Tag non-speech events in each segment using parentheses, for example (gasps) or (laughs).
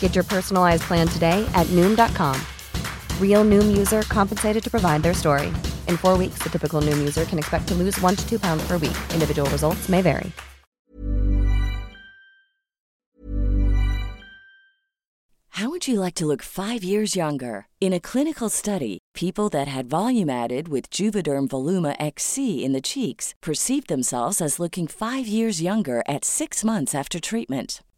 Get your personalized plan today at Noom.com. Real Noom user compensated to provide their story. In four weeks, the typical Noom user can expect to lose one to two pounds per week. Individual results may vary. How would you like to look five years younger? In a clinical study, people that had volume added with Juvederm Voluma XC in the cheeks perceived themselves as looking five years younger at six months after treatment.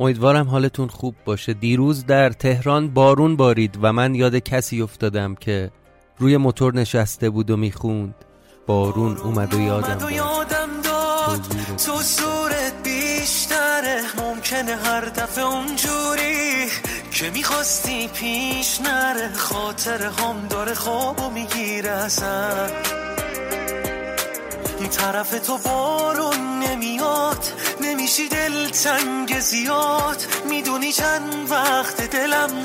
امیدوارم حالتون خوب باشه. دیروز در تهران بارون بارید و من یاد کسی افتادم که روی موتور نشسته بود و می‌خوند. بارون اومد و یادم داد. تو زورت بیشتره. ممکنه هر دفعه اونجوری که می‌خواستی پیش نره. خاطر هم داره خوابو می‌گیره اصلا. طرف تو بارون نمیاد. نمیشی دل تنگ زیاد می‌دونی چند وقت دلم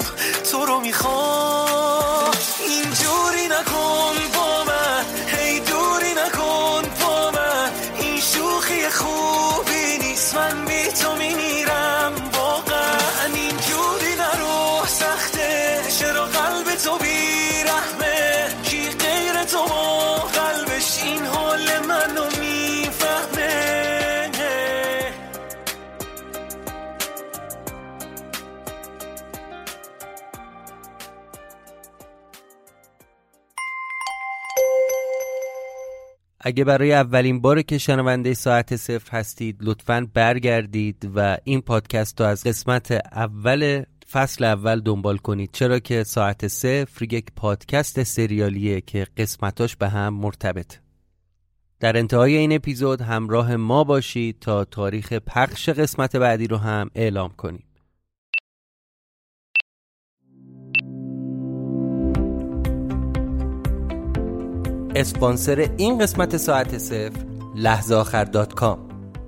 تو رو می‌خواد. اینجوری نکن با من هی دوری نکن با من. این شوخی خوبی نیست من بی اگه برای اولین بار که شنونده ساعت صفر هستید لطفا برگردید و این پادکست رو از قسمت اول فصل اول دنبال کنید. چرا که ساعت صفر یک پادکست سریالیه که قسمتاش به هم مرتبط. در انتهای این اپیزود همراه ما باشید تا تاریخ پخش قسمت بعدی رو هم اعلام کنیم. اسپانسر این قسمت ساعت صفر لحظه آخر dot com.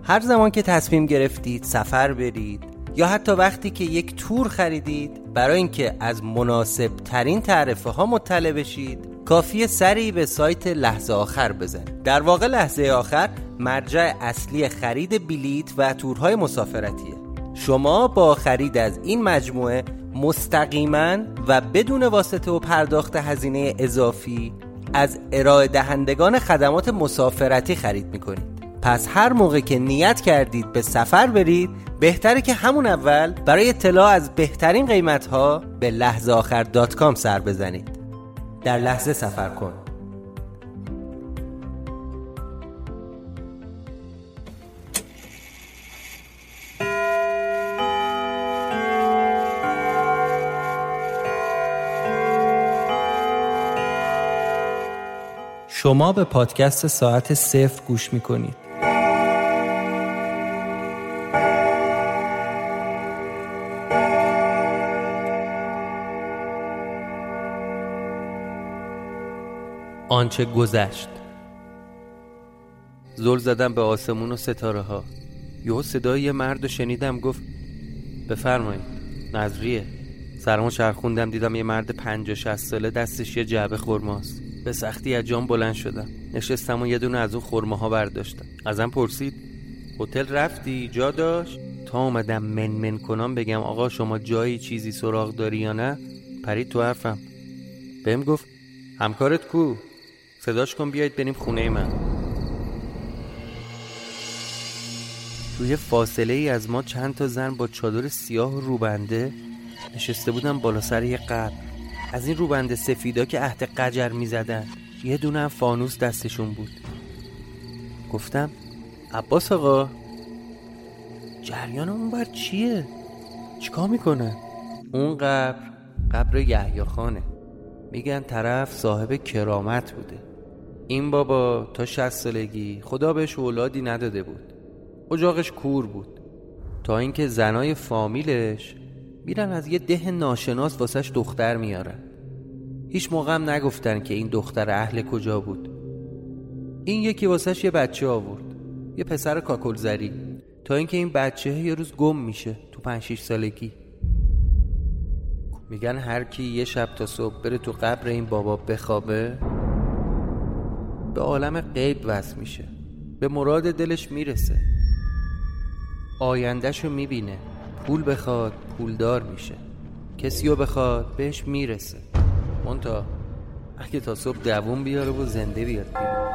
هر زمان که تصمیم گرفتید سفر برید یا حتی وقتی که یک تور خریدید برای اینکه از مناسب ترین تعرفه ها مطلع بشید کافیه سری به سایت لحظه آخر بزنید. در واقع لحظه آخر مرجع اصلی خرید بلیت و تورهای مسافرتیه. شما با خرید از این مجموعه مستقیما و بدون واسطه و پرداخت هزینه اضافی از ارائه دهندگان خدمات مسافرتی خرید می‌کنید. پس هر موقع که نیت کردید به سفر برید بهتره که همون اول برای اطلاع از بهترین قیمت ها به لحظه آخر دات کام سر بزنید. در لحظه سفر کن. شما به پادکست ساعت صفر گوش می‌کنید. آنچه گذشت. زل زدم به آسمون و ستاره ها یهو صدای یه مرد رو شنیدم گفت بفرمایید نظریه. سرمو چرخوندم دیدم یه مرد پنجاه شست ساله دستش یه جعبه خورماست به سختی از جام بلند شدم. نشستم و یه دونه از اون خورمه ها برداشتم. ازم پرسید هتل رفتی؟ جا داشت؟ تا اومدم من من کنم بگم آقا شما جایی چیزی سراغ داری یا نه؟ پرید تو حرفم. بهم گفت همکارت کو؟ صداش کن بیایید بریم خونه من. توی فاصله ای از ما چند تا زن با چادر سیاه روبنده نشسته بودن بالا سر یه قبر. از این روبنده سفیدا که عهد قجر می زدن یه دونه فانوس دستشون بود. گفتم عباس آقا جریان اون بر چیه؟ چیکار می‌کنه؟ اون قبر قبر یحیی خانه. میگن طرف صاحب کرامت بوده. این بابا تا شست سالگی خدا بهش اولادی نداده بود. اجاقش کور بود. تا اینکه زنای فامیلش میرن از یه ده ناشناس واسش دختر میارن. هیچ موقع هم نگفتن که این دختر اهل کجا بود. این یکی واسش یه بچه آورد. یه پسر کاکلزری. تا اینکه این بچه یه روز گم میشه تو پنج شیش سالگی. میگن هر کی یه شب تا صبح بره تو قبر این بابا بخوابه به عالم غیب وصل میشه. به مراد دلش می‌رسه. آیندهشو می‌بینه. پول بخواد پولدار میشه. کسی رو بخواد بهش می‌رسه. مونتا اگه تا صبح دووم بیاره و زنده بیاد بیرون.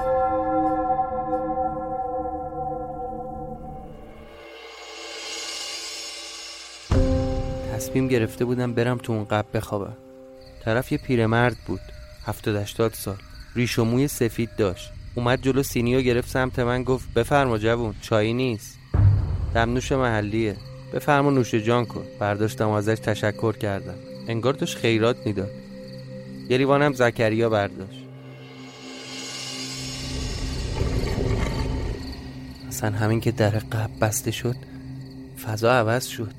تصمیم گرفته بودم برم تو اون قبل بخوابم. طرف یه پیرمرد بود هفتاد هشتاد سال. ریش و موی سفید داشت. اومد جلو سینی و گرفت سمت من گفت بفرما جوون چایی نیست. دمنوش محلیه. بفرما نوش جان کن. برداشتم ازش تشکر کردم. انگار داشت خیرات می‌داد. یه لیوانم زکریا برداشت. اصلا همین که در قبل بسته شد فضا عوض شد.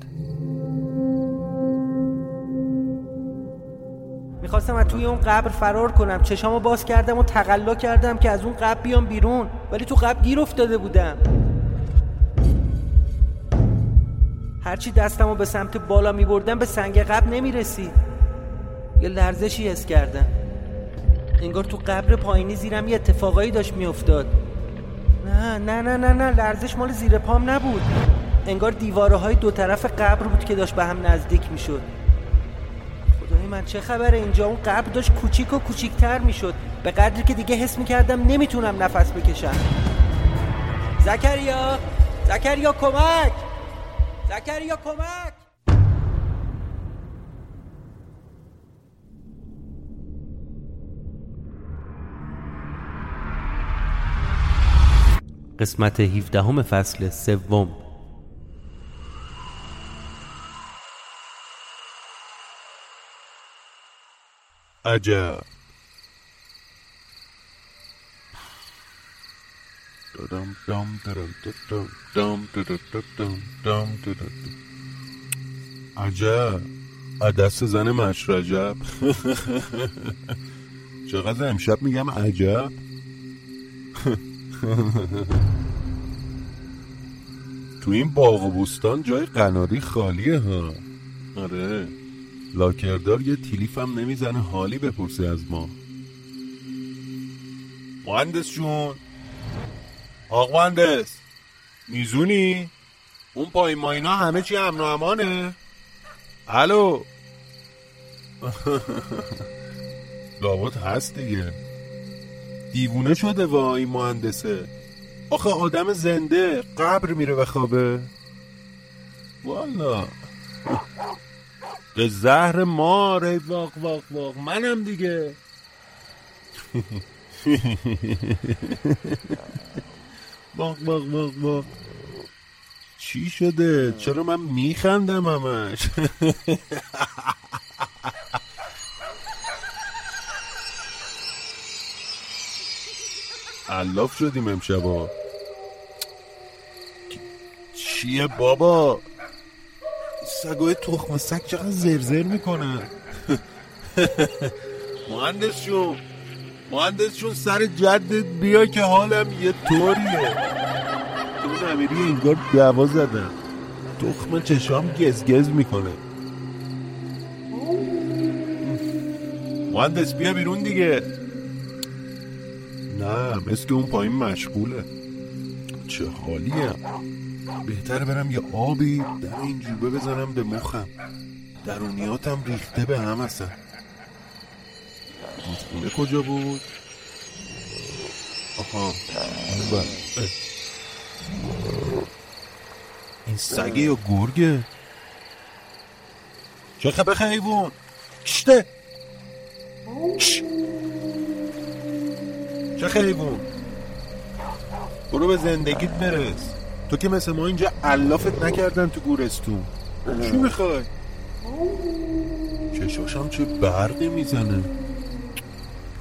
می‌خواستم از توی اون قبر فرار کنم. چشامو باز کردم و تقلا کردم که از اون قبر بیام بیرون. ولی تو قبر گیر افتاده بودم. هرچی دستمو به سمت بالا میبردم به سنگ قبر نمی‌رسید یه لرزشی حس کردم. انگار تو قبر پایینی زیرم یه اتفاقایی داشت میافتاد. نه نه نه نه نه لرزش مال زیر پام نبود. انگار دیواره های دو طرف قبر بود که داشت به هم نزدیک می‌شد. خدای من چه خبره؟ اینجا اون قبر داشت کوچیک و کوچیکتر می‌شد. به قدری که دیگه حس می‌کردم نمی‌تونم نفس بکشم. زکریا! زکریا کمک! زکریا کمک؟ قسمت 17 هم فصل سوم. عجب. عجب. دست زن مشرجب چقدر امشب میگم عجب؟ تو این باغ و بوستان جای قناری خالیه ها. آره. لاکردار یه تیلیف هم نمی‌زنه حالی بپرسه از ما. مهندس جون. آق مهندس میزونی؟ اون پای ماینا همه چی امن و امانه؟ الو. (laughs) لابد هست دیگه. دیوونه شده وا این مهندسه. آخه آدم زنده قبر میره بخوابه والا. به زهر مار ای واق واق واق. منم دیگه. (laughs) واق واق واق واق چی شده؟ چرا من میخندم همش؟ (laughs) علاف شدیم امشبا. چیه بابا؟ سگای تخم سگ چقدر زرزر می‌کنن (laughs) مهندس شون مهندس شون سر جدت بیا که حالم یه طوریه. تو نمیری انگار دعوا زدن. تخم چشام گزگز می‌کنه. مهندس بیا بیرون دیگه. نه مثل اون پایین مشغوله. چه حالیه؟ بهتر برم یه آبی در این جوبه بزنم به مخم. درونیاتم ریخته به هم اصلا خونه کجا بود؟ آها. بله. این سگه یا گرگه؟ چه خبه خیبون کشته چه خیبون برو به زندگیت برس. تو که مثل ما اینجا علافت نکردن تو گورستون. چی می‌خوای؟ چشاشم چه برقی می‌زنه؟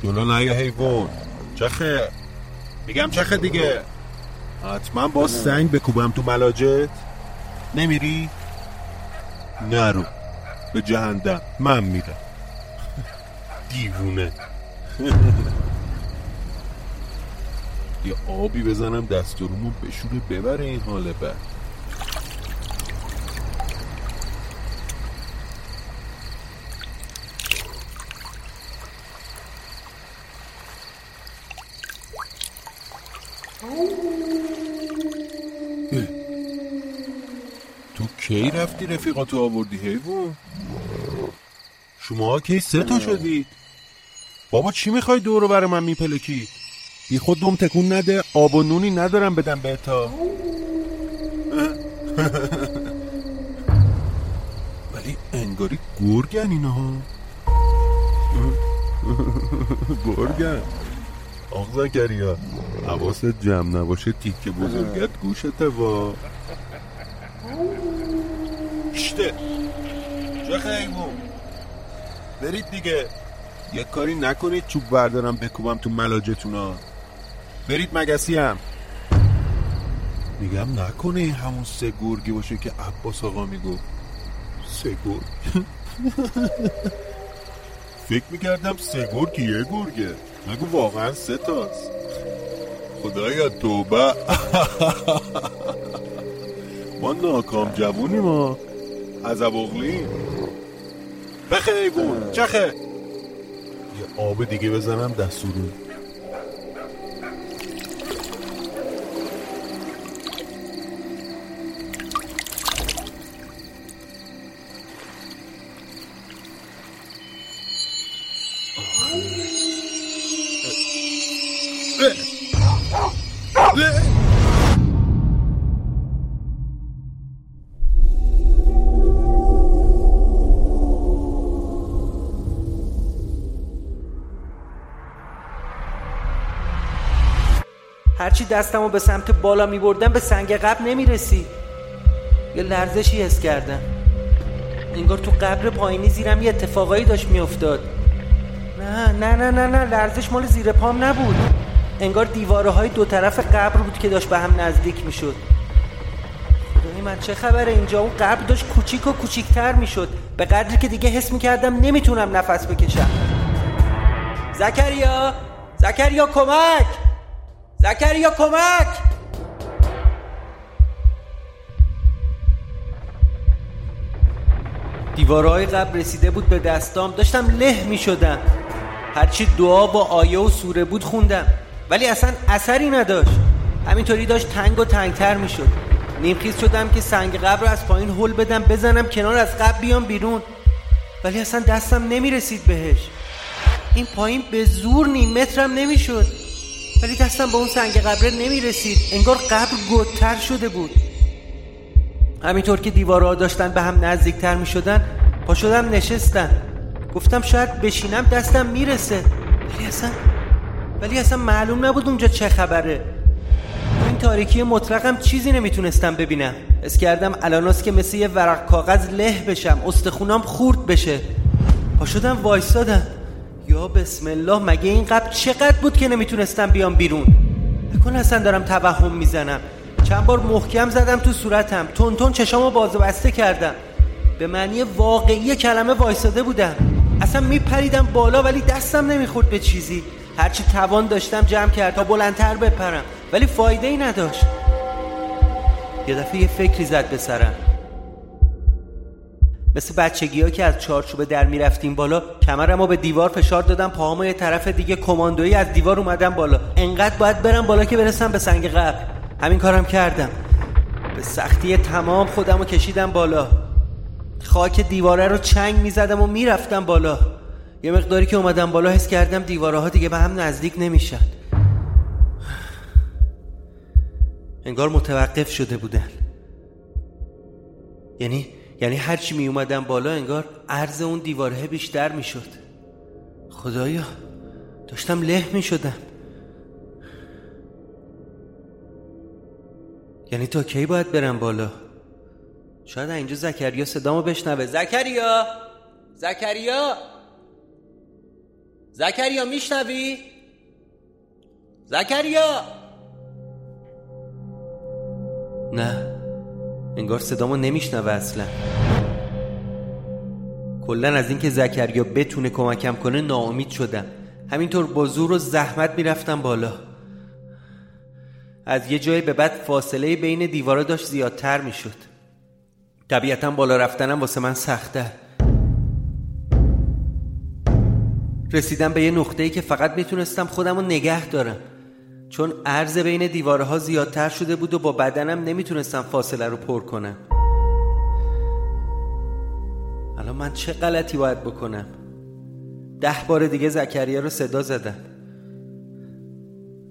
جلو نگه حیوان. چخه؟ میگم چخه دیگه. حتما با سنگ بکوبم تو ملاجت. نمیری؟ نرو به جهندم. من میرم. دیوونه. یه آبی بزنم دستورمو بشوره ببره این حال بد تو کی رفتی؟ رفیقاتو آوردی حیوان شما کی؟ سه تا شدید بابا چی می‌خوای دورو بر من میپلکی؟ بی خود دوم تکون نده آب و نونی ندارم بدم به تا. (laughs) ولی انگاری گرگن اینا. ها (laughs) گرگن. آق زکریا حواست جمع نباشه تیکه بزرگت گوشته وا. کشته چه خیمون برید دیگه. یه کاری نکنید چوب بردارم بکوبم تو ملاجتونا. برید مگسی هم میگم نکنه همون سه گرگی باشه که عباس آقا میگو. سه گرگ. (laughs) فکر می‌کردم سه گرگ یه گرگه. مگو واقعا سه تاست. خدایا توبه. (laughs) ما ناکام جوونی ما عذب اغلیم بخیبون چخه؟ یه آب دیگه بزنم دستورون هرچی دستمو به سمت بالا می بردم به سنگ قبر نمی رسید یه لرزشی حس کردم. انگار تو قبر پایینی زیرم یه اتفاقایی داشت می افتاد نه نه نه نه نه لرزش مال زیر پام نبود. انگار دیواره های دو طرف قبر بود که داشت به هم نزدیک می‌شد. خدای من چه خبره اینجا؟ اون قبر داشت کوچیک و کوچیکتر می‌شد. به قدری که دیگه حس می‌کردم نمی‌تونم نفس بکشم. زکریا زکریا کمک! زکریا کمک! دیوارهای قبل رسیده بود به دستام. داشتم له می شدم هرچی دعا و آیه و سوره بود خوندم. ولی اصلا اثری نداشت. همینطوری داشت تنگ و تنگتر می شد نیمخیز شدم که سنگ قبر رو از پایین هل بدم بزنم کنار از قبر بیام بیرون. ولی اصلا دستم نمی رسید بهش. این پایین به زور نیم مترم نمی شد ولی دستم به اون سنگ قبره نمی رسید انگار قبر گدتر شده بود. همینطور که دیوارها داشتن به هم نزدیکتر می شدن پا شدم نشستم گفتم شاید بشینم دستم می‌رسه. ولی اصلا ولی اصلا معلوم نبود اونجا چه خبره. این تاریکی مطلقم چیزی نمی‌تونستم ببینم. اس کردم الاناست که مثل یه ورق کاغذ له بشم. استخونام خورد بشه. پا شدم وایستادم. یا بسم الله مگه این قبل چقدر بود که نمی‌تونستم بیام بیرون؟ نکن اصلا دارم توهم می‌زنم. چند بار محکم زدم تو صورتم. تون تون چشامو باز بسته کردم. به معنی واقعی کلمه وایساده بودم. اصلا میپریدم بالا ولی دستم نمی‌خورد به چیزی. هرچی توان داشتم جمع کرد تا بلندتر بپرم. ولی فایده ای نداشت. یه دفعه یه فکری زد به سرم. مثل بچگی ها که از چارچوبه در می‌رفتیم بالا کمرم به دیوار فشار دادم پاهامو یه طرف دیگه کماندویی از دیوار اومدم بالا. انقدر باید برم بالا که برسم به سنگ قبر. همین کارم کردم. به سختی تمام خودم رو کشیدم بالا. خاک دیواره رو چنگ می‌زدم و می‌رفتم بالا. یه مقداری که اومدم بالا حس کردم دیواره ها دیگه به هم نزدیک نمیشن. انگار متوقف شده بودن. یعنی یعنی هرچی می اومدم بالا انگار عرض اون دیواره بیشتر می‌شد خدایا داشتم له می شدم. یعنی تا کی باید برم بالا؟ شاید اینجا زکریا صدامو بشنوه. زکریا! زکریا! زکریا میشنوی؟ زکریا! نه. انگار صدامو نمیشنوه اصلا. کلا از اینکه زکریا بتونه کمکم کنه ناامید شدم. همینطور با زور و زحمت می‌رفتم بالا. از یه جای به بعد فاصله بین دیوارا داشت زیادتر می‌شد. طبیعتا بالا رفتنم واسه من سخته. رسیدم به یه نقطه‌ای که فقط می‌تونستم خودم رو نگه دارم. چون عرض بین دیوارها زیادتر شده بود و با بدنم نمی‌تونستم فاصله رو پر کنم. الان من چه غلطی باید بکنم؟ ده بار دیگه زکریا رو صدا زدم.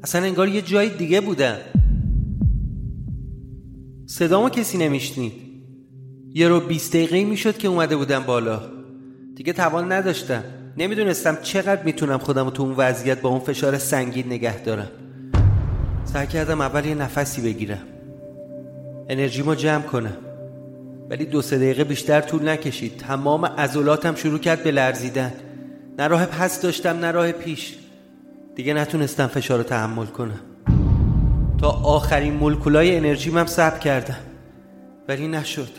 اصلا انگار یه جای دیگه بودم. صدامو کسی نمیشنید. یه رو بیست دقیقه می‌شد که اومده بودم بالا. دیگه توان نداشتم. نمی‌دونستم چقدر می‌تونم خودم تو اون وضعیت با اون فشار سنگین نگه دارم. سعی کردم اول یه نفسی بگیرم. انرژیمو جمع کنم. ولی دو سه دقیقه بیشتر طول نکشید. تمام عضلاتم شروع کرد به لرزیدن. نه راه پس داشتم نه راه پیش. دیگه نتونستم فشار رو تحمل کنم. تا آخرین مولکولای انرژیم هم ثبت کردم. ولی نشد.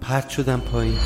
پرت شدم پایین.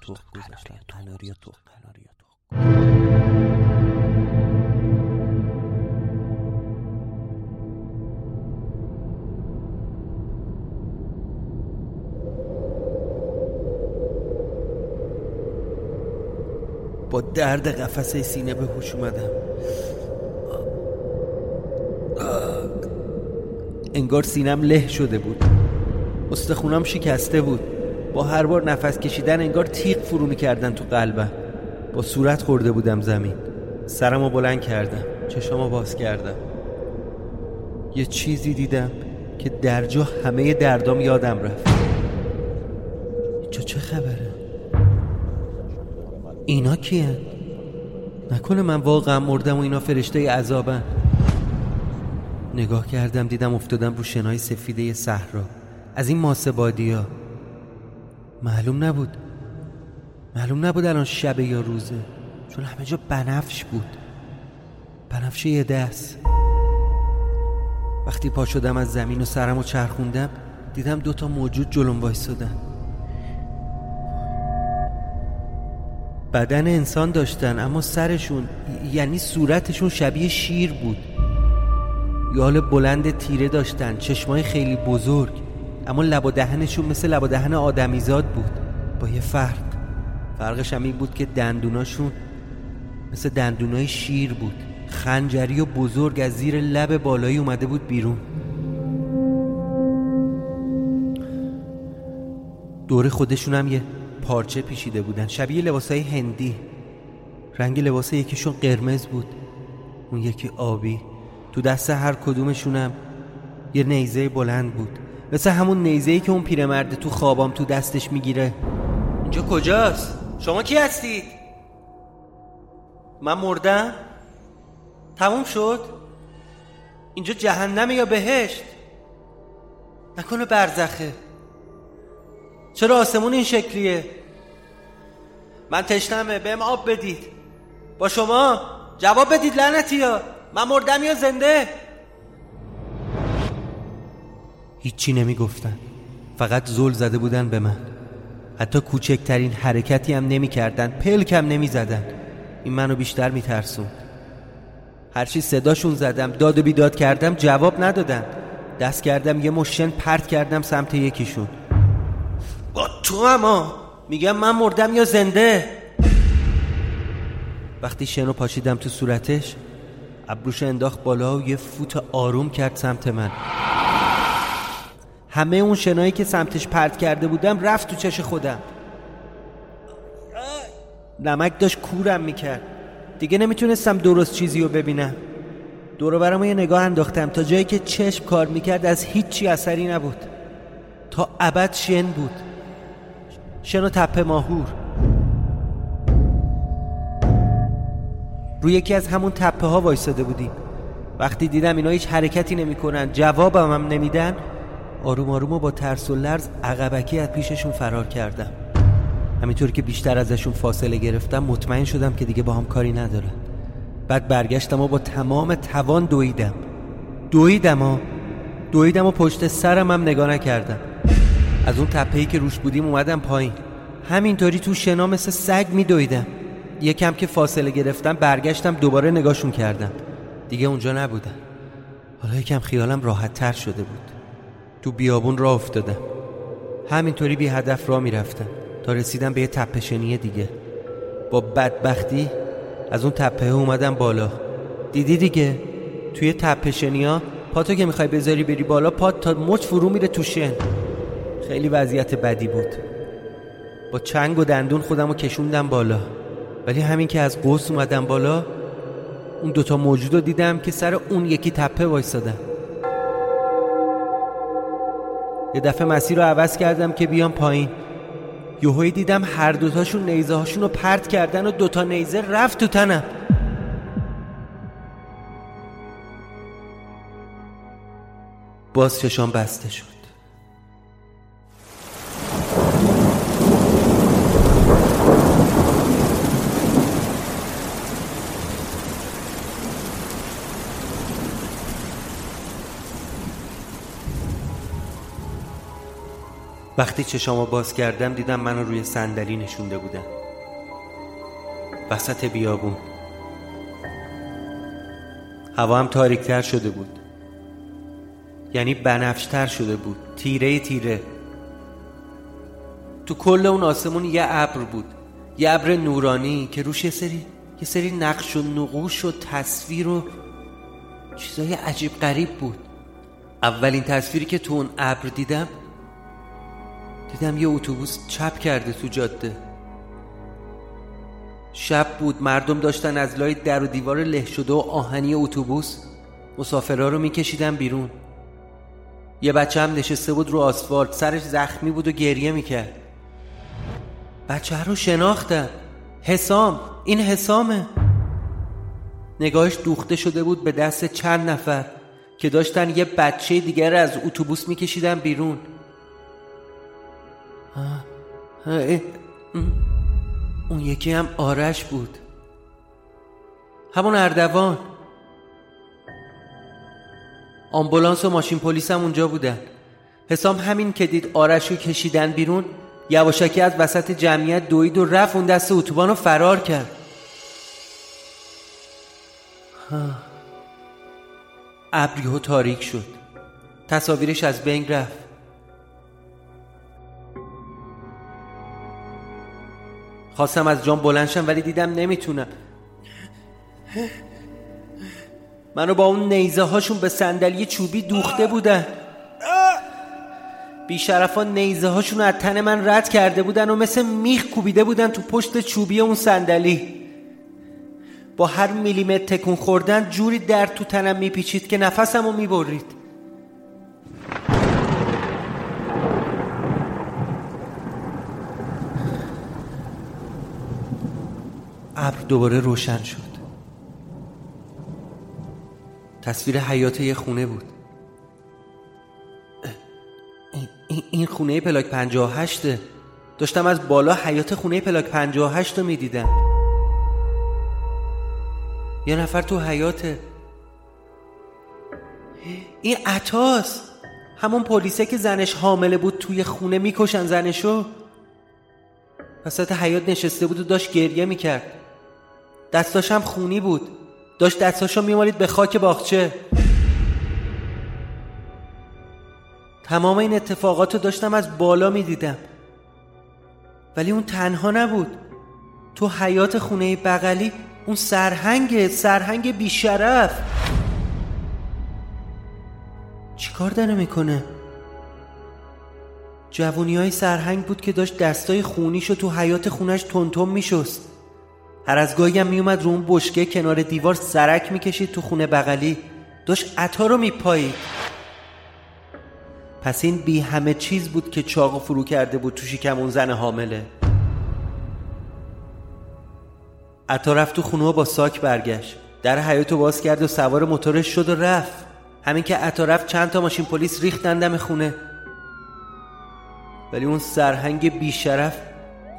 توخ گذاشتن. قناری تخم قناری با درد قفسه سینه به هوش اومدم. انگار سینم له شده بود. استخونم شکسته بود. با هر بار نفس کشیدن انگار تیغ فرو می‌کردن تو قلبم با صورت خورده بودم زمین. سرمو بلند کردم. چشامو باز کردم. یه چیزی دیدم که در جا همه دردام یادم رفت. اینجا چه خبره؟ اینا کیه؟ نکنه من واقعا مردم و اینا فرشته عذابن. نگاه کردم دیدم افتادم رو شنای سفیده صحرا. از این ماسه ها معلوم نبود. معلوم نبود الان شبه یا روزه چون همه جا بنفش بود. بنفشه یه دست. وقتی پا شدم از زمین و سرم و چرخوندم دیدم دوتا موجود جلوم وایستادن. بدن انسان داشتن اما سرشون یعنی صورتشون شبیه شیر بود. یال بلند تیره داشتن چشمای خیلی بزرگ. اما لب و دهنشون مثل لب و دهن آدمیزاد بود. با یه فرق. فرقش هم این بود که دندوناشون مثل دندونای شیر بود. خنجری و بزرگ از زیر لب بالایی اومده بود بیرون. دور خودشون هم یه پارچه پیشیده بودن. شبیه لباسای هندی. رنگ لباس یکیشون قرمز بود. اون یکی آبی. تو دست هر کدومشونم یه نیزه بلند بود. مثل همون نیزه‌ای که اون پیرمرد تو خوابام تو دستش می‌گیره اینجا کجاست؟ شما کی هستید؟ من مردم؟ تموم شد؟ اینجا جهنمه یا بهشت؟ نکنه برزخه چرا آسمون این شکلیه؟ من تشنمه بهم آب بدید با شما جواب بدید لعنتی ها من مردم یا زنده هیچی نمی گفتن فقط زل زده بودن به من. حتی کوچکترین حرکتی هم نمی کردن پلکم نمی زدن این منو بیشتر می ترسون هرچی صداشون زدم داد و بیداد کردم جواب ندادن. دست کردم یه مشن پرت کردم سمت یکیشون. با تو اما میگم من مردم یا زنده؟ وقتی شنو پاشیدم تو صورتش ابروش انداخت بالا و یه فوت آروم کرد سمت من. همه اون شنایی که سمتش پرت کرده بودم رفت تو چش خودم. نمک داشت کورم می‌کرد. دیگه نمی‌تونستم درست چیزی رو ببینم. دور برم یه نگاه انداختم. تا جایی که چشم کار می‌کرد از هیچی اثری نبود. تا ابد شن بود. شن و تپه ماهور. روی یکی از همون تپه ها وایستاده بودیم. وقتی دیدم اینا هیچ حرکتی نمی‌کنن جوابم هم نمیدن آروم آروم و با ترس و لرز عقبکی از پیششون فرار کردم. همینطور که بیشتر ازشون فاصله گرفتم مطمئن شدم که دیگه با هم کاری ندارن. بعد برگشتم و با تمام توان دویدم. دویدم و دویدم و پشت سرم هم نگاه نکردم. از اون تپهی که روش بودیم اومدم پایین. همینطوری تو شنا مثل سگ میدویدم. یکم که فاصله گرفتم برگشتم دوباره نگاهشون کردم. دیگه اونجا نبودن. حالا یکم خیالم راحت تر شده بود. تو بیابون راه افتادم. همینطوری بی هدف راه می‌رفتم تا رسیدم به یه تپه دیگه. با بدبختی از اون تپه اومدم بالا. دیدی دیگه؟ توی تپه ها پاتو که می‌خوای بذاری بری بالا پات تا مچ فرو میره تو شن. خیلی وضعیت بدی بود. با چنگ و دندون خودم رو کشوندم بالا. ولی همین که از قوس اومدم بالا اون دوتا موجود رو دیدم که سر اون یکی تپه وایستادن. یه دفعه مسیر رو عوض کردم که بیام پایین. یهویی دیدم هر دوتاشون نیزه هاشون رو پرت کردن و دوتا نیزه رفت تو تنم. باز چشام بسته شد. وقتی چشامو باز کردم دیدم منو روی صندلی نشونده بودن. وسط بیابون. هوا هم تاریکتر شده بود. یعنی بنفشتر شده بود. تیره تیره. تو کل اون آسمون یه ابر بود. یه ابر نورانی که روش یه سری یه سری نقش و نقوش و تصویر و چیزای عجیب غریب بود. اولین تصویری که تو اون ابر دیدم دیدم یه اتوبوس چپ کرده تو جاده. شب بود مردم داشتن از لای در و دیوار له شده و آهنی اتوبوس. مسافرها رو میکشیدن بیرون. یه بچه هم نشسته بود رو آسفالت سرش زخمی بود و گریه می‌کرد. بچه رو شناختم. حسام این حسامه. نگاهش دوخته شده بود به دست چند نفر که داشتن یه بچه دیگر از اتوبوس میکشیدن بیرون. اون یکی هم آرش بود. همون اردوان. آمبولانس و ماشین پلیس هم اونجا بودن. حسام همین که دید آرش رو کشیدن بیرون یواشکی از وسط جمعیت دوید و رفت اون دست اتوبان رو فرار کرد. ابریو تاریک شد. تصاویرش از بین رفت. خواستم از جام بلنشم ولی دیدم نمی‌تونم منو با اون نیزه هاشون به صندلی چوبی دوخته بودن بیشرفان نیزه هاشون از تن من رد کرده بودن و مثل میخ کوبیده بودن تو پشت چوبی اون صندلی. با هر میلیمتر تکون خوردن جوری در تو تنم میپیچید که نفسم رو می‌برید. ابر دوباره روشن شد. تصویر حیات یه خونه بود. این خونه پلاک 58 داشتم از بالا حیات خونه پلاک 58 رو می‌دیدم. یه نفر تو حیاته. این عطاس. همون پلیسه که زنش حامله بود توی خونه می‌کشن زنشو. وسط حیات نشسته بود و داشت گریه می‌کرد. دستاش هم خونی بود. داشت دستاشو میمالید به خاک باغچه. تمام این اتفاقات رو داشتم از بالا می‌دیدم. ولی اون تنها نبود. تو حیات خونه بغلی اون سرهنگ سرهنگ بیشرف. چیکار داره می‌کنه؟ جوونی های سرهنگ بود که داشت دستای خونیشو تو حیات خونش تونتون میشست. هر از گاهی هم میومد رو اون بشکه کنار دیوار سرک می‌کشید تو خونه بغلی. داشت عطا رو میپایید. پس این بی همه چیز بود که چاق فرو کرده بود تو شکم اون زن حامله. عطا رفت تو خونه با ساک برگشت. در حیاتو باز کرد و سوار موتورش شد و رفت. همین که عطا رفت چند تا ماشین پلیس ریختن دم خونه. ولی اون سرهنگ بیشرف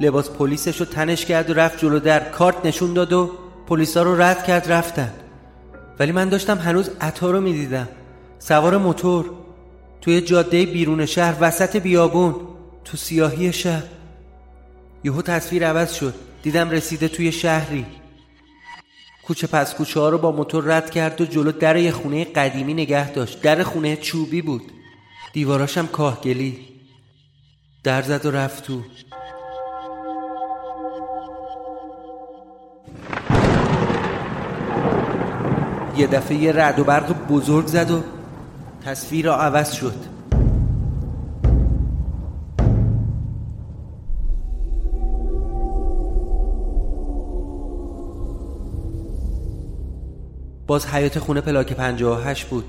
لباس پلیسش رو تنش کرد و رفت جلو در. کارت نشون داد و پلیسا رو رد کرد رفتن. ولی من داشتم هنوز عطا رو می‌دیدم. سوار موتور. توی جاده بیرون شهر وسط بیابون. تو سیاهی شهر. یهو تصویر عوض شد. دیدم رسیده توی شهری. کوچه پس کوچه ها رو با موتور رد کرد و جلو در یه خونه قدیمی نگه داشت. در خونه چوبی بود. دیواراشم کاهگلی. در زد و رفت تو. یه دفعه یه رد و برق بزرگ زد و تصویر را عوض شد. باز حیات خونه پلاک 58 بود.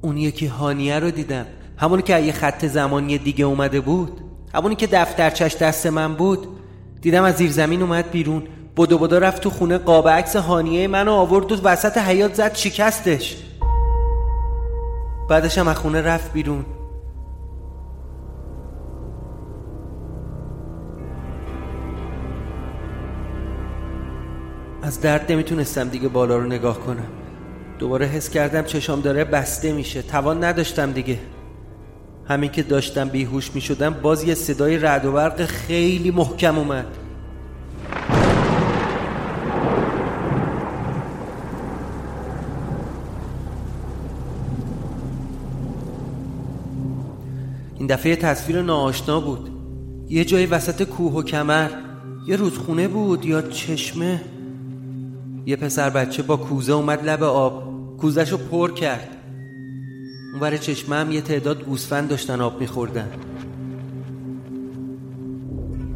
اون یکی هانیه رو دیدم. همونی که یه خط زمانی دیگه اومده بود. همونی که دفترچش دست من بود. دیدم از زیر زمین اومد بیرون. بدو بدو رفت تو خونه قاب عکس هانیه منو آورد و وسط حیات زد شکستش. بعدش هم از خونه رفت بیرون. از درد نمی‌تونستم دیگه بالا رو نگاه کنم. دوباره حس کردم چشام داره بسته میشه. توان نداشتم دیگه. همین که داشتم بیهوش می‌شدم باز یه صدای رعد و برق خیلی محکم اومد. دفعه تصویر ناآشنا بود. یه جایی وسط کوه و کمر. یه رودخونه بود یا چشمه. یه پسر بچه با کوزه اومد لب آب. کوزش رو پر کرد. اون برای چشمه هم یه تعداد گوسفند داشتن آب میخوردن.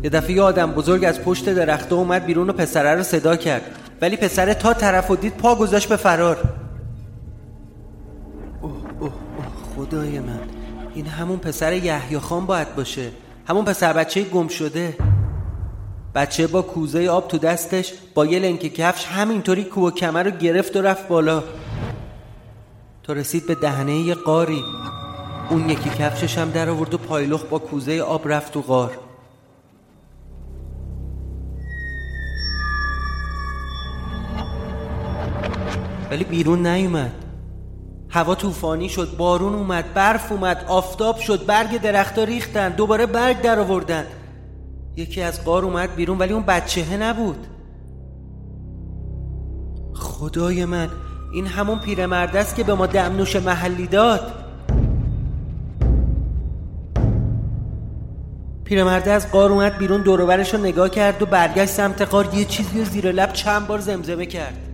یه دفعه یه آدم بزرگ از پشت درخته اومد بیرون و پسره رو صدا کرد. ولی پسره تا طرف و دید پا گذاشت به فرار. اوه اوه اوه خدای من. این همون پسر یحیی خان باید باشه. همون پسر بچه گم شده. بچه با کوزه آب تو دستش با یه لنک کفش همینطوری کوه کمر رو گرفت و رفت بالا. تا رسید به دهنه یه قاری. اون یکی کفشش هم در آورد و پایلخ با کوزه آب رفت تو غار. ولی بیرون نیومد. هوا طوفانی شد بارون اومد برف اومد آفتاب شد برگ درختها ریختن دوباره برگ در آوردن یکی از قار اومد بیرون ولی اون بچهه نبود. خدای من این همون پیرمرد است که به ما دمنوش محلی داد. پیرمرده از قار اومد بیرون دوروبرش رو نگاه کرد و برگشت سمت قار یه چیزی رو زیر لب چند بار زمزمه کرد.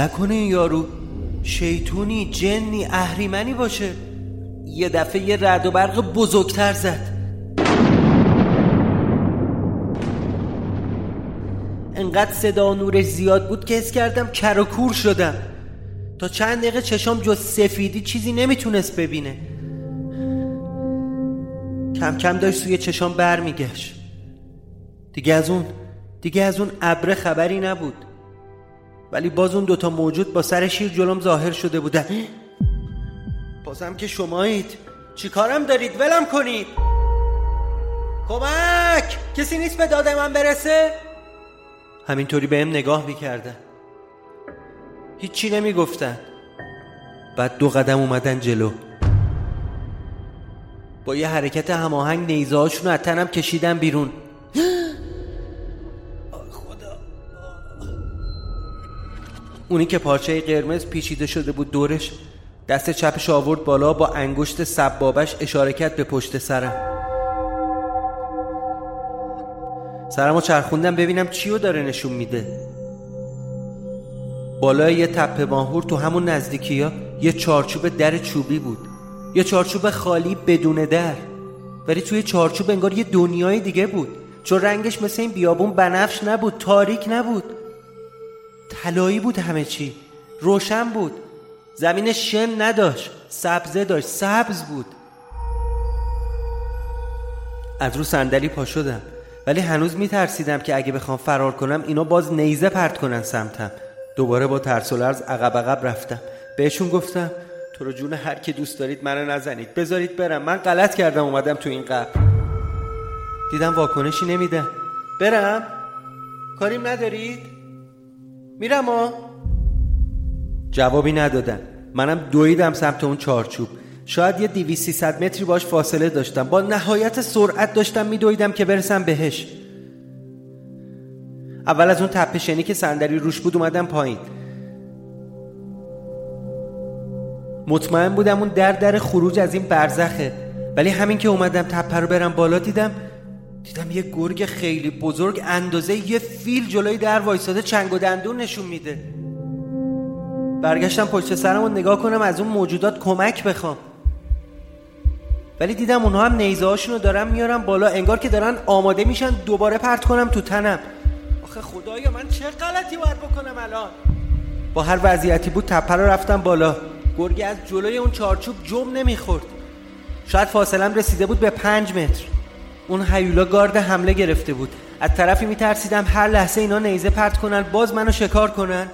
نکنه این یارو. شیطونی جنی اهریمنی باشه. یه دفعه یه رد و برق بزرگتر زد. انقدر صدا و نورش زیاد بود که حس کردم کر و کور شدم. تا چند دقیقه چشام جز سفیدی چیزی نمی‌تونست ببینه. کم کم داشت سوی چشام برمیگشت. دیگه از اون دیگه از اون ابره خبری نبود. ولی باز اون دوتا موجود با سر شیر جلوم ظاهر شده بودن. بازم که شمایید. چی کارم دارید؟ ولم کنید. کمک! کسی نیست به داد من برسه؟ همینطوری به هم نگاه می‌کردن. هیچی نمی‌گفتن. بعد دو قدم اومدن جلو. با یه حرکت هماهنگ نیزه هاشون از تنم کشیدن بیرون. اونی که پارچه قرمز پیچیده شده بود دورش دست چپش آورد بالا با انگشت سبابش اشاره کرد به پشت سرم. سرمو چرخوندم ببینم چیو داره نشون میده. بالای یه تپه ماهور تو همون نزدیکی ها یه چارچوب در چوبی بود. یه چارچوب خالی بدون در. ولی توی چارچوب انگار یه دنیای دیگه بود. چون رنگش مثل این بیابون بنفش نبود تاریک نبود. طلایی بود همه چی. روشن بود. زمین شن نداشت. سبزه داشت. سبز بود. از رو صندلی پا شدم. ولی هنوز میترسیدم که اگه بخوام فرار کنم اینا باز نیزه پرت کنن سمتم. دوباره با ترس و لرز عقب عقب رفتم. بهشون گفتم تو رو جون هر کی دوست دارید منو نزنید. بذارید برم. من غلط کردم اومدم تو این قبر. دیدم واکنشی نمیده. برم؟ کاریم ندارید؟ میرم ها جوابی ندادن. منم دویدم سمت اون چارچوب. شاید یه دیوی سی متری باش فاصله داشتم. با نهایت سرعت داشتم میدویدم که برسم بهش. اول از اون تپه شنی که صندلی روش بود اومدم پایین. مطمئن بودم اون در در خروج از این برزخه. ولی همین که اومدم تپه رو برم بالا دیدم دیدم یه گرگ خیلی بزرگ اندازه یه فیل جلوی در وایساده چنگ و دندون نشون میده. برگشتم پشت سرم و نگاه کنم از اون موجودات کمک بخوام. ولی دیدم اونها هم نیزه هاشون رو دارم میارم بالا انگار که دارن آماده میشن دوباره پرت کنم تو تنم. آخه خدایا من چه غلطی باید بکنم الان؟ با هر وضعیتی بود تپه رو رفتم بالا. گرگی از جلوی اون چارچوب جم نمی‌خورد. شاید فاصلم رسیده بود به پنج متر. اون هیولا گارد حمله گرفته بود. از طرفی میترسیدم هر لحظه اینا نیزه پرت کنن باز منو شکار کنن.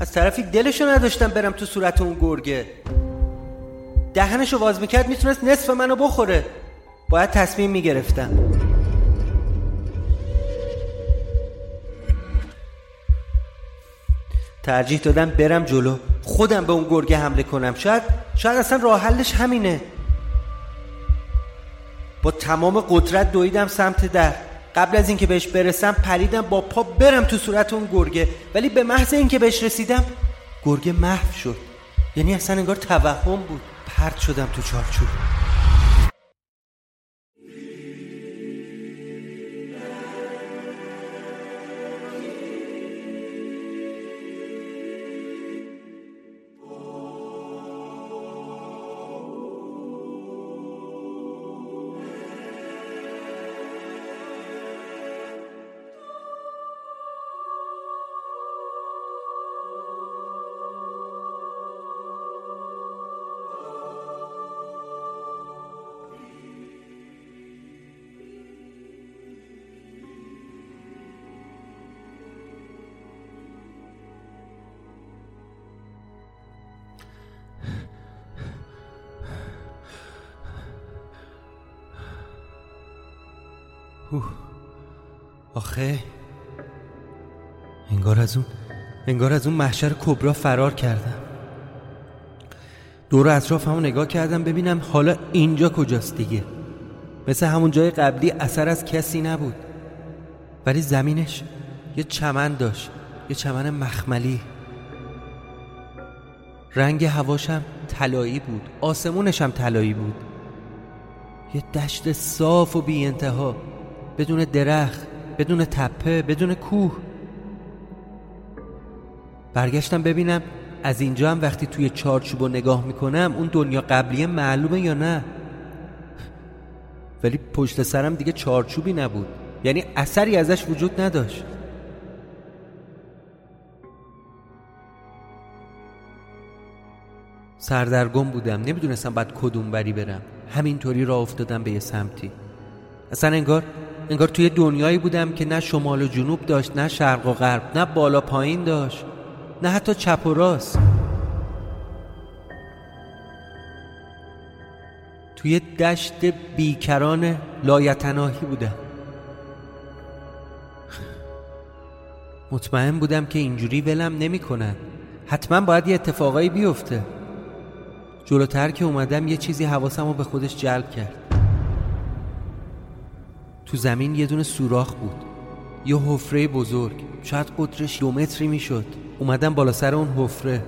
از طرفی دلشو نداشتم برم تو صورت اون گرگه. دهنشو باز می‌کرد می‌تونست نصف منو بخوره. باید تصمیم می‌گرفتم. ترجیح دادم برم جلو. خودم به اون گرگه حمله کنم. شاید شاید اصلا راه حلش همینه. با تمام قدرت دویدم سمت در. قبل از اینکه بهش برسم پریدم با پا برم تو صورت اون گرگه. ولی به محض اینکه بهش رسیدم گرگه محو شد. یعنی اصلا انگار توهم بود. پرت شدم تو چارچوب. آخه. انگار از اون انگار از اون محشر کبرا فرار کردم. دور اطرافمو نگاه کردم ببینم حالا اینجا کجاست دیگه. مثل همون جای قبلی اثر از کسی نبود. ولی زمینش یه چمن داشت یه چمن مخملی. رنگ هواشم طلایی بود آسمونشم طلایی بود. یه دشت صاف و بی انتها بدون درخت بدون تپه بدون کوه. برگشتم ببینم از اینجا هم وقتی توی چارچوب نگاه می‌کنم اون دنیا قبلیه معلومه یا نه. ولی پشت سرم دیگه چارچوبی نبود. یعنی اثری ازش وجود نداشت. سردرگم بودم. نمی‌دونستم بعد کدوم بری برم. همینطوری را افتادم به یه سمتی. اصلا انگار انگار توی دنیایی بودم که نه شمال و جنوب داشت نه شرق و غرب نه بالا پایین داشت نه حتی چپ و راست. توی دشت بیکران لایتناهی بودم. مطمئن بودم که اینجوری ولم نمی‌کنن حتما باید یه اتفاقایی بیفته. جلوتر که اومدم یه چیزی حواسم رو به خودش جلب کرد. تو زمین یه دونه سوراخ بود. یه حفره بزرگ. شاید قدرش دو متری می‌شد. اومدم بالا سر اون حفره.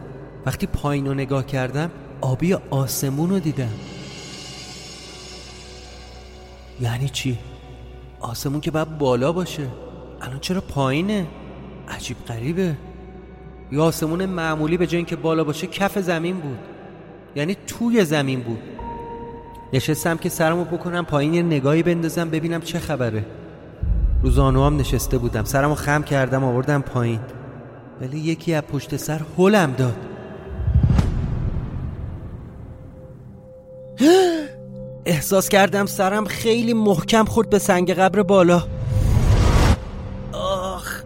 وقتی پایین رو نگاه کردم آبی آسمون رو دیدم. یعنی چی؟ آسمون که باید بالا باشه. الان چرا پایینه؟ عجیب غریبه. یا آسمون معمولی به جای که بالا باشه کف زمین بود. یعنی توی زمین بود. نشستم که سرمو بکنم پایین یه نگاهی بندازم ببینم چه خبره. رو هم نشسته بودم. سرمو خم کردم آوردم پایین. ولی یکی از پشت سر هلم داد. (gasps) احساس کردم سرم خیلی محکم خورد به سنگ قبر بالا. آخ.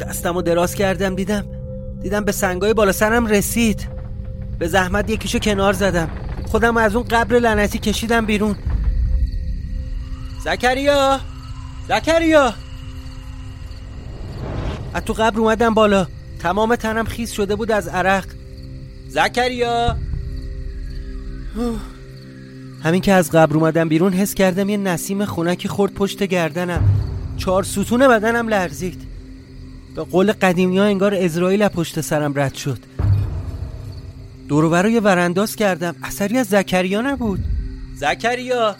دستمو دراز کردم دیدم. دیدم به سنگای بالا سرم رسید. به زحمت یکیشو کنار زدم. خودم از اون قبر لعنتی کشیدم بیرون. زکریا! زکریا! از تو قبر اومدم بالا. تمام تنم خیس شده بود از عرق. زکریا! همین که از قبر اومدم بیرون حس کردم یه نسیم خونکی خورد پشت گردنم. چهار ستون بدنم لرزید. به قول قدیمی ها انگار ازرائیل از پشت سرم رد شد. دورو یه ورانداز کردم. اثری از زکریا نبود. زکریا؟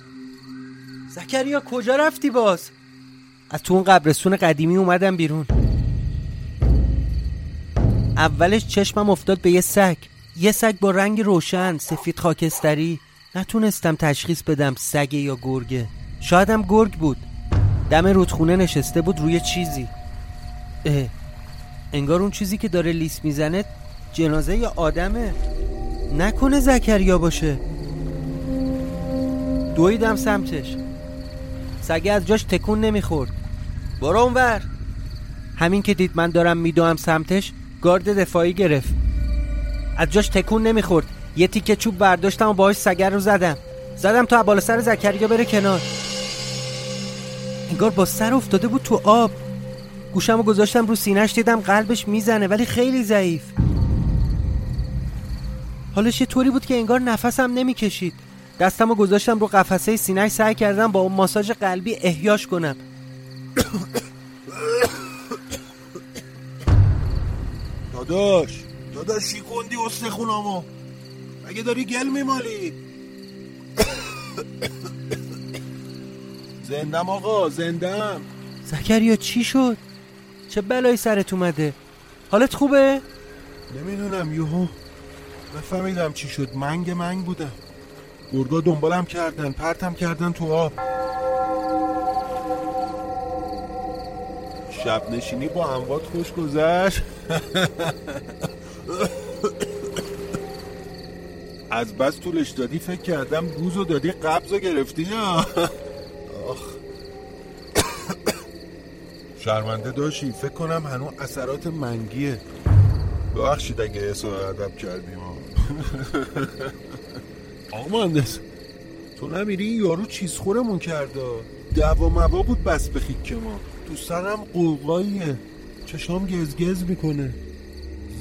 زکریا کجا رفتی باز؟ از تو اون قبرستون قدیمی اومدم بیرون. اولش چشمم افتاد به یه سگ. یه سگ با رنگ روشن سفید خاکستری. نتونستم تشخیص بدم سگ یا گرگه. شایدم گرگ بود. دم رودخونه نشسته بود روی چیزی. اه انگار اون چیزی که داره لیس می‌زنه جنازه آدمه. نکنه زکریا باشه. دویدم سمتش. سگه از جاش تکون نمی‌خورد. برو اونور. همین که دید من دارم میدوام سمتش گارد دفاعی گرفت. از جاش تکون نمی‌خورد. یه تیکه چوب برداشتم و باهاش سگر رو زدم. زدم تا بالا سر زکریا بره کنار. انگار با سر افتاده بود تو آب. گوشم رو گذاشتم رو سینهش دیدم قلبش می‌زنه ولی خیلی ضعیف. حالش یه طوری بود که انگار نفسم نمی‌کشید دستم رو گذاشتم رو قفسه سینهش سعی کردم با اون ماساژ قلبی احیاش کنم داداش داداش شیکوندی استخونامو اگه داری گل میمالی زندم آقا زندم زکریا چی شد؟ چه بلایی سرت اومده؟ حالت خوبه؟ نمی‌دونم یوهو نفهمیدم چی شد. منگ منگ بودم گرگا دنبالم کردن. پرتم کردن تو آب. شب نشینی با اموات خوش گذشت. (laughs) از بس طولش دادی فکر کردم گوزو دادی قبضو گرفتی یا (coughs) شرمنده داشتی فکر کنم هنو اثرات منگیه. ببخشید اگه اسو ادب کردیم. (laughs) آقا مهندس تو نمیری این یارو چیز خورمون کرده؟ دوا موا بود بس بخید که ما. تو سرم قوقاییه. چشام گزگز می‌کنه.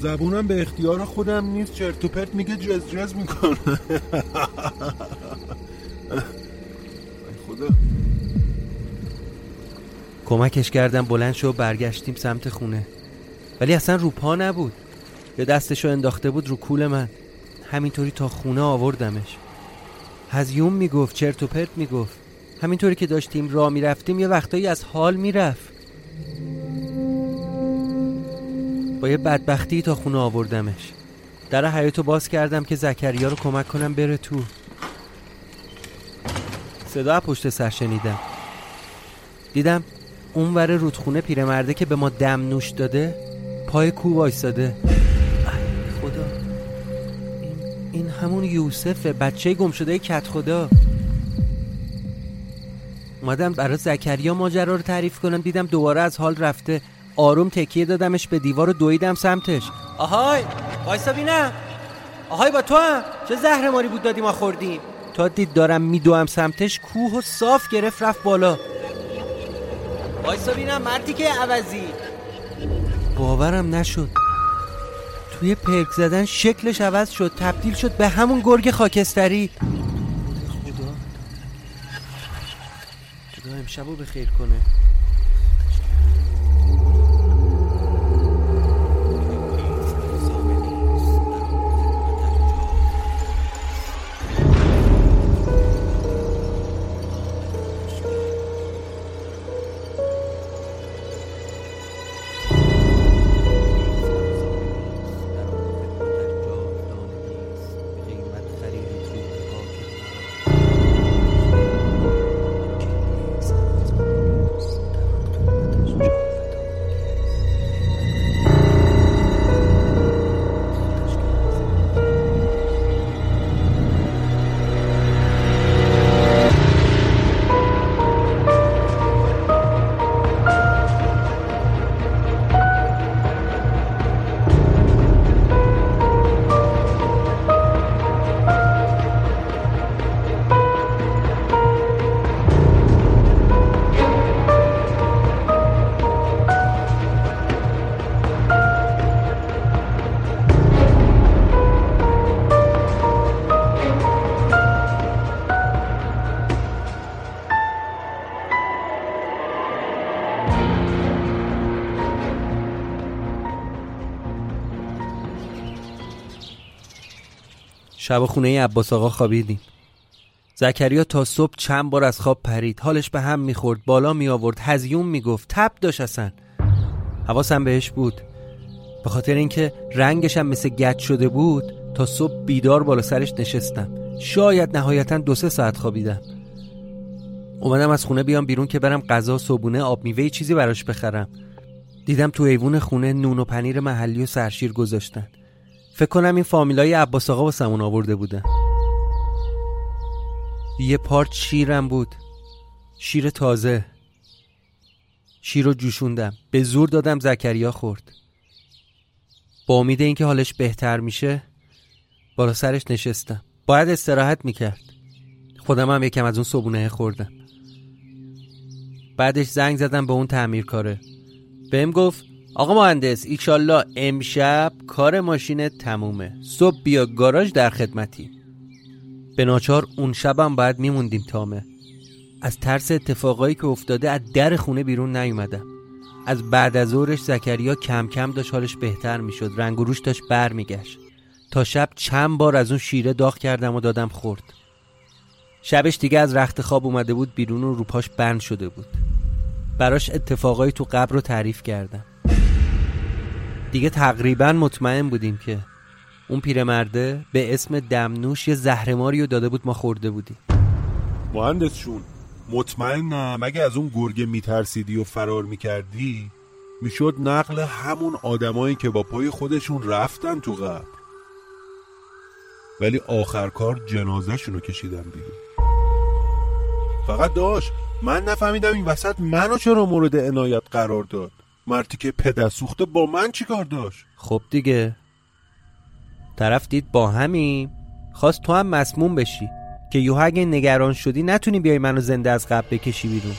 زبونم به اختیار خودم نیست. چرت و پرت میگه جز جز می‌کنه. (laughs) خدا. کمکش کردم بلند شو برگشتیم سمت خونه. ولی اصلا رو پا نبود. یا دستشو انداخته بود رو کول من. همینطوری تا خونه آوردمش. هزیوم می‌گفت چرت و پرت می‌گفت. همینطوری که داشتیم راه می‌رفتیم یه وقتایی از حال می‌رفت. با یه بدبختی تا خونه آوردمش. در حیاتو باز کردم که زکریا رو کمک کنم بره تو. صدا پشت سر شنیدم. دیدم اون ور رودخونه پیرمرده که به ما دم نوش داده پای کو وایستاده. همون یوسفه بچه گم شده کت خدا اومدم برای زکریا ماجرا رو تعریف کنم دیدم دوباره از حال رفته. آروم تکیه دادمش به دیوار و دویدم سمتش. آهای! وایسا بینم. آهای با تو هم. چه زهر ماری بود دادی ما خوردیم. تا دید دارم میدوم سمتش کوه و صاف گرفت رفت بالا. وایسا بینم مردی که عوضی. باورم نشد. توی پرک زدن شکلش عوض شد تبدیل شد به همون گرگ خاکستری. خدا. خدا امشب رو بخیر کنه. شب خونه عباس آقا خوابیدیم. زکریا تا صبح چند بار از خواب پرید. حالش به هم می‌خورد بالا می آورد هزیون می‌گفت تب داشت اصلا حواسم بهش بود. به خاطر اینکه رنگش هم مثل گچ شده بود تا صبح بیدار بالا سرش نشستم. شاید نهایتا دو سه ساعت خوابیدم. اومدم از خونه بیام بیرون که برم غذا صبونه آب میوه چیزی براش بخرم. دیدم تو ایوون خونه نون و پنیر محلی و سرشیر گذاشتن. فکر کنم این فامیلای عباس آقا واسمون آورده بودن یه پارت شیرم بود. شیر تازه. شیر رو جوشوندم. به زور دادم زکریا خورد. با امید اینکه حالش بهتر میشه بالا سرش نشستم. باید استراحت می‌کرد. خودم هم یکم از اون صبونه خوردم. بعدش زنگ زدم به اون تعمیر کاره بهم گفت آقا مهندس ایشالله امشب کار ماشین تمومه. صبح بیا گاراژ در خدمتی به ناچار اون شبم باید میموندیم تامه. از ترس اتفاقایی که افتاده از در خونه بیرون نیومدم. از بعد از ظهرش زکریا کم کم داشت حالش بهتر می‌شد. رنگ و روش داشت بر میگشت تا شب چند بار از اون شیره داغ کردم و دادم خورد. شبش دیگه از رخت خواب اومده بود بیرون و روپاش بند شده بود. براش اتفاقایی تو قبر رو تعریف کردم. دیگه تقریبا مطمئن بودیم که اون پیرمرده به اسم دمنوش یه زهرماری رو داده بود ما خورده بودیم. مهندسشون مطمئنم اگه از اون گرگه میترسیدی و فرار می‌کردی؟ می‌شد نقل همون آدمایی که با پای خودشون رفتن تو قبر ولی آخر کار جنازهشون رو کشیدن بیرون فقط داشت من نفهمیدم این وسط منو چرا مورد عنایت قرار داد. مرتی که پدر سوخته با من چیکار داشت؟ خب دیگه. طرف دید با همین خواست تو هم مسموم بشی که یوها اگه نگران شدی نتونی بیای منو زنده از قبل بکشی بیرون.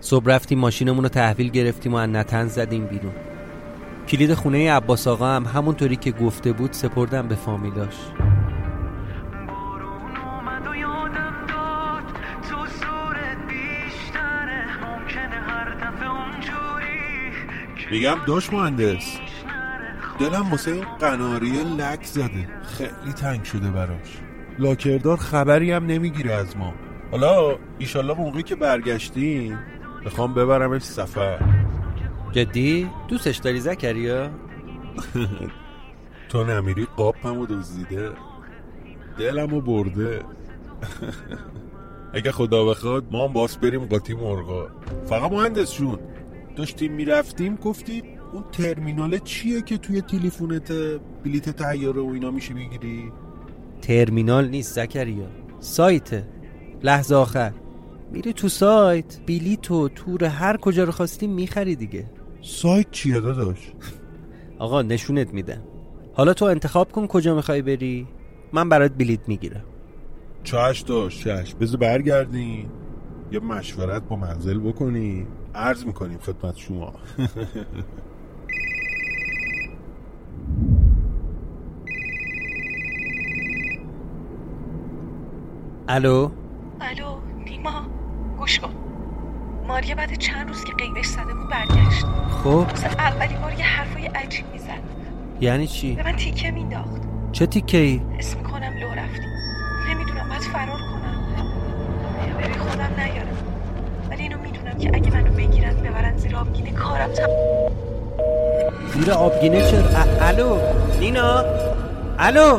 صبح رفتیم ماشینمون رو تحویل گرفتیم و نتن زدیم بیرون. کلید خونه عباس آقا هم همونطوری که گفته بود سپردم به فامیلاش. میگم داشت مهندس. دلم واسه این قناری لک زده. خیلی تنگ شده براش. لاکردار خبری هم نمی‌گیره از ما. حالا ایشالله موقعی که برگشتیم می‌خوام ببرمش سفر. جدی؟ دوستش داری زکریا؟ (laughs) تو نمیری قاپمو دزدیده؟ دلمو برده. (laughs) اگه خدا بخواد ما هم باس بریم قاطی مرغا. فقط مهندس جون داشتیم می‌رفتیم گفتیم اون ترمینال چیه که توی تلفنت بلیت تیاره و اینا میشه بگیری ترمینال نیست زکریا. سایته لحظه آخر. میری تو سایت بلیت و تور هر کجا رو خواستی می‌خری دیگه. سایت چیه داداش؟ (laughs) آقا نشونت میدم. حالا تو انتخاب کن کجا می‌خوای بری. من برات بلیت می‌گیرم. چش داشت چش بذار برگردین یه مشورت با منزل بکنی. عرض می‌کنیم خدمت شما. (laughs) الو؟ الو نیما گوش کن. ماریا بعد چند روز که قیدش زده بود برگشت. خب؟ اولین بار یه حرفای عجیب می‌زد. یعنی چی؟ به من تیکه مینداخت چه تیکه ای اسم کنم لو رفتی. نمی‌دونم باید فرار کنم بری خودم نیارم. ولی اینو می‌دونم که اگه منو بگیرن ببرن زیر آبگینه کارم تم زیر آبگینه چرا؟ الو؟ نینا؟ الو؟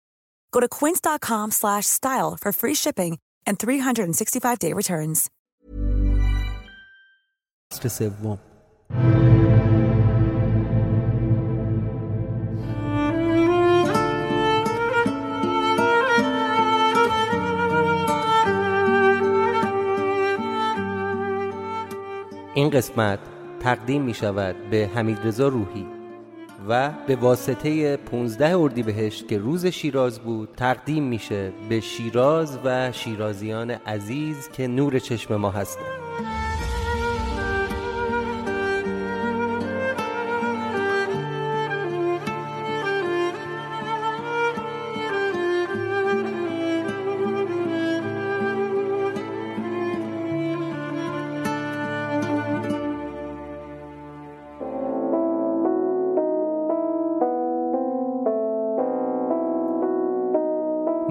Go to quince.com slash style for free shipping and 365-day returns. فصل سوم این قسمت تقدیم می شود به حمید رضا روحی و به واسطه 15 اردیبهشت که روز شیراز بود تقدیم میشه به شیراز و شیرازیان عزیز که نور چشم ما هستند.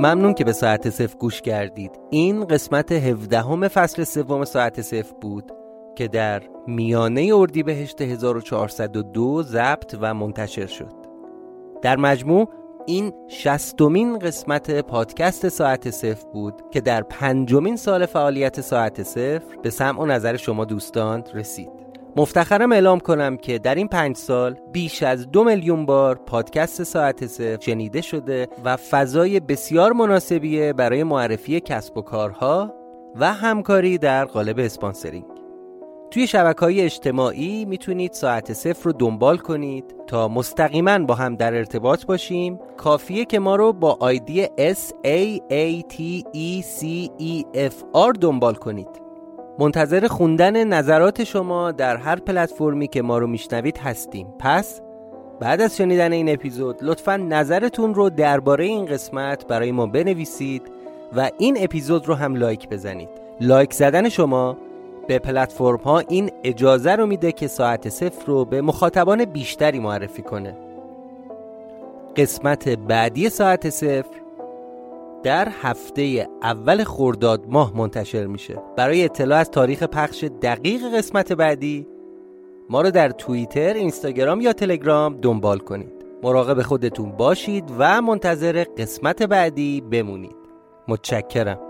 ممنون که به ساعت صفر گوش کردید. این قسمت 17 همه فصل سوم ساعت صفر بود که در میانه اردیبهشت 1402 ضبط و منتشر شد. در مجموع این شستمین قسمت پادکست ساعت صفر بود که در پنجمین سال فعالیت ساعت صفر به سمع و نظر شما دوستان رسید. مفتخرم اعلام کنم که در این پنج سال بیش از دو میلیون بار پادکست ساعت صفر شنیده شده و فضای بسیار مناسبیه برای معرفی کسب و کارها و همکاری در قالب اسپانسرینگ. توی شبکه های اجتماعی می‌تونید ساعت صفر رو دنبال کنید تا مستقیما با هم در ارتباط باشیم. کافیه که ما رو با آیدی S A A T E C E F R دنبال کنید. منتظر خوندن نظرات شما در هر پلتفرمی که ما رو میشنوید هستیم. پس بعد از شنیدن این اپیزود لطفا نظرتون رو درباره این قسمت برای ما بنویسید و این اپیزود رو هم لایک بزنید. لایک زدن شما به پلتفرم ها این اجازه رو میده که ساعت صفر رو به مخاطبان بیشتری معرفی کنه. قسمت بعدی ساعت صفر در هفته اول خرداد ماه منتشر میشه. برای اطلاع از تاریخ پخش دقیق قسمت بعدی ما رو در توییتر، اینستاگرام یا تلگرام دنبال کنید. مراقب خودتون باشید و منتظر قسمت بعدی بمونید. متشکرم.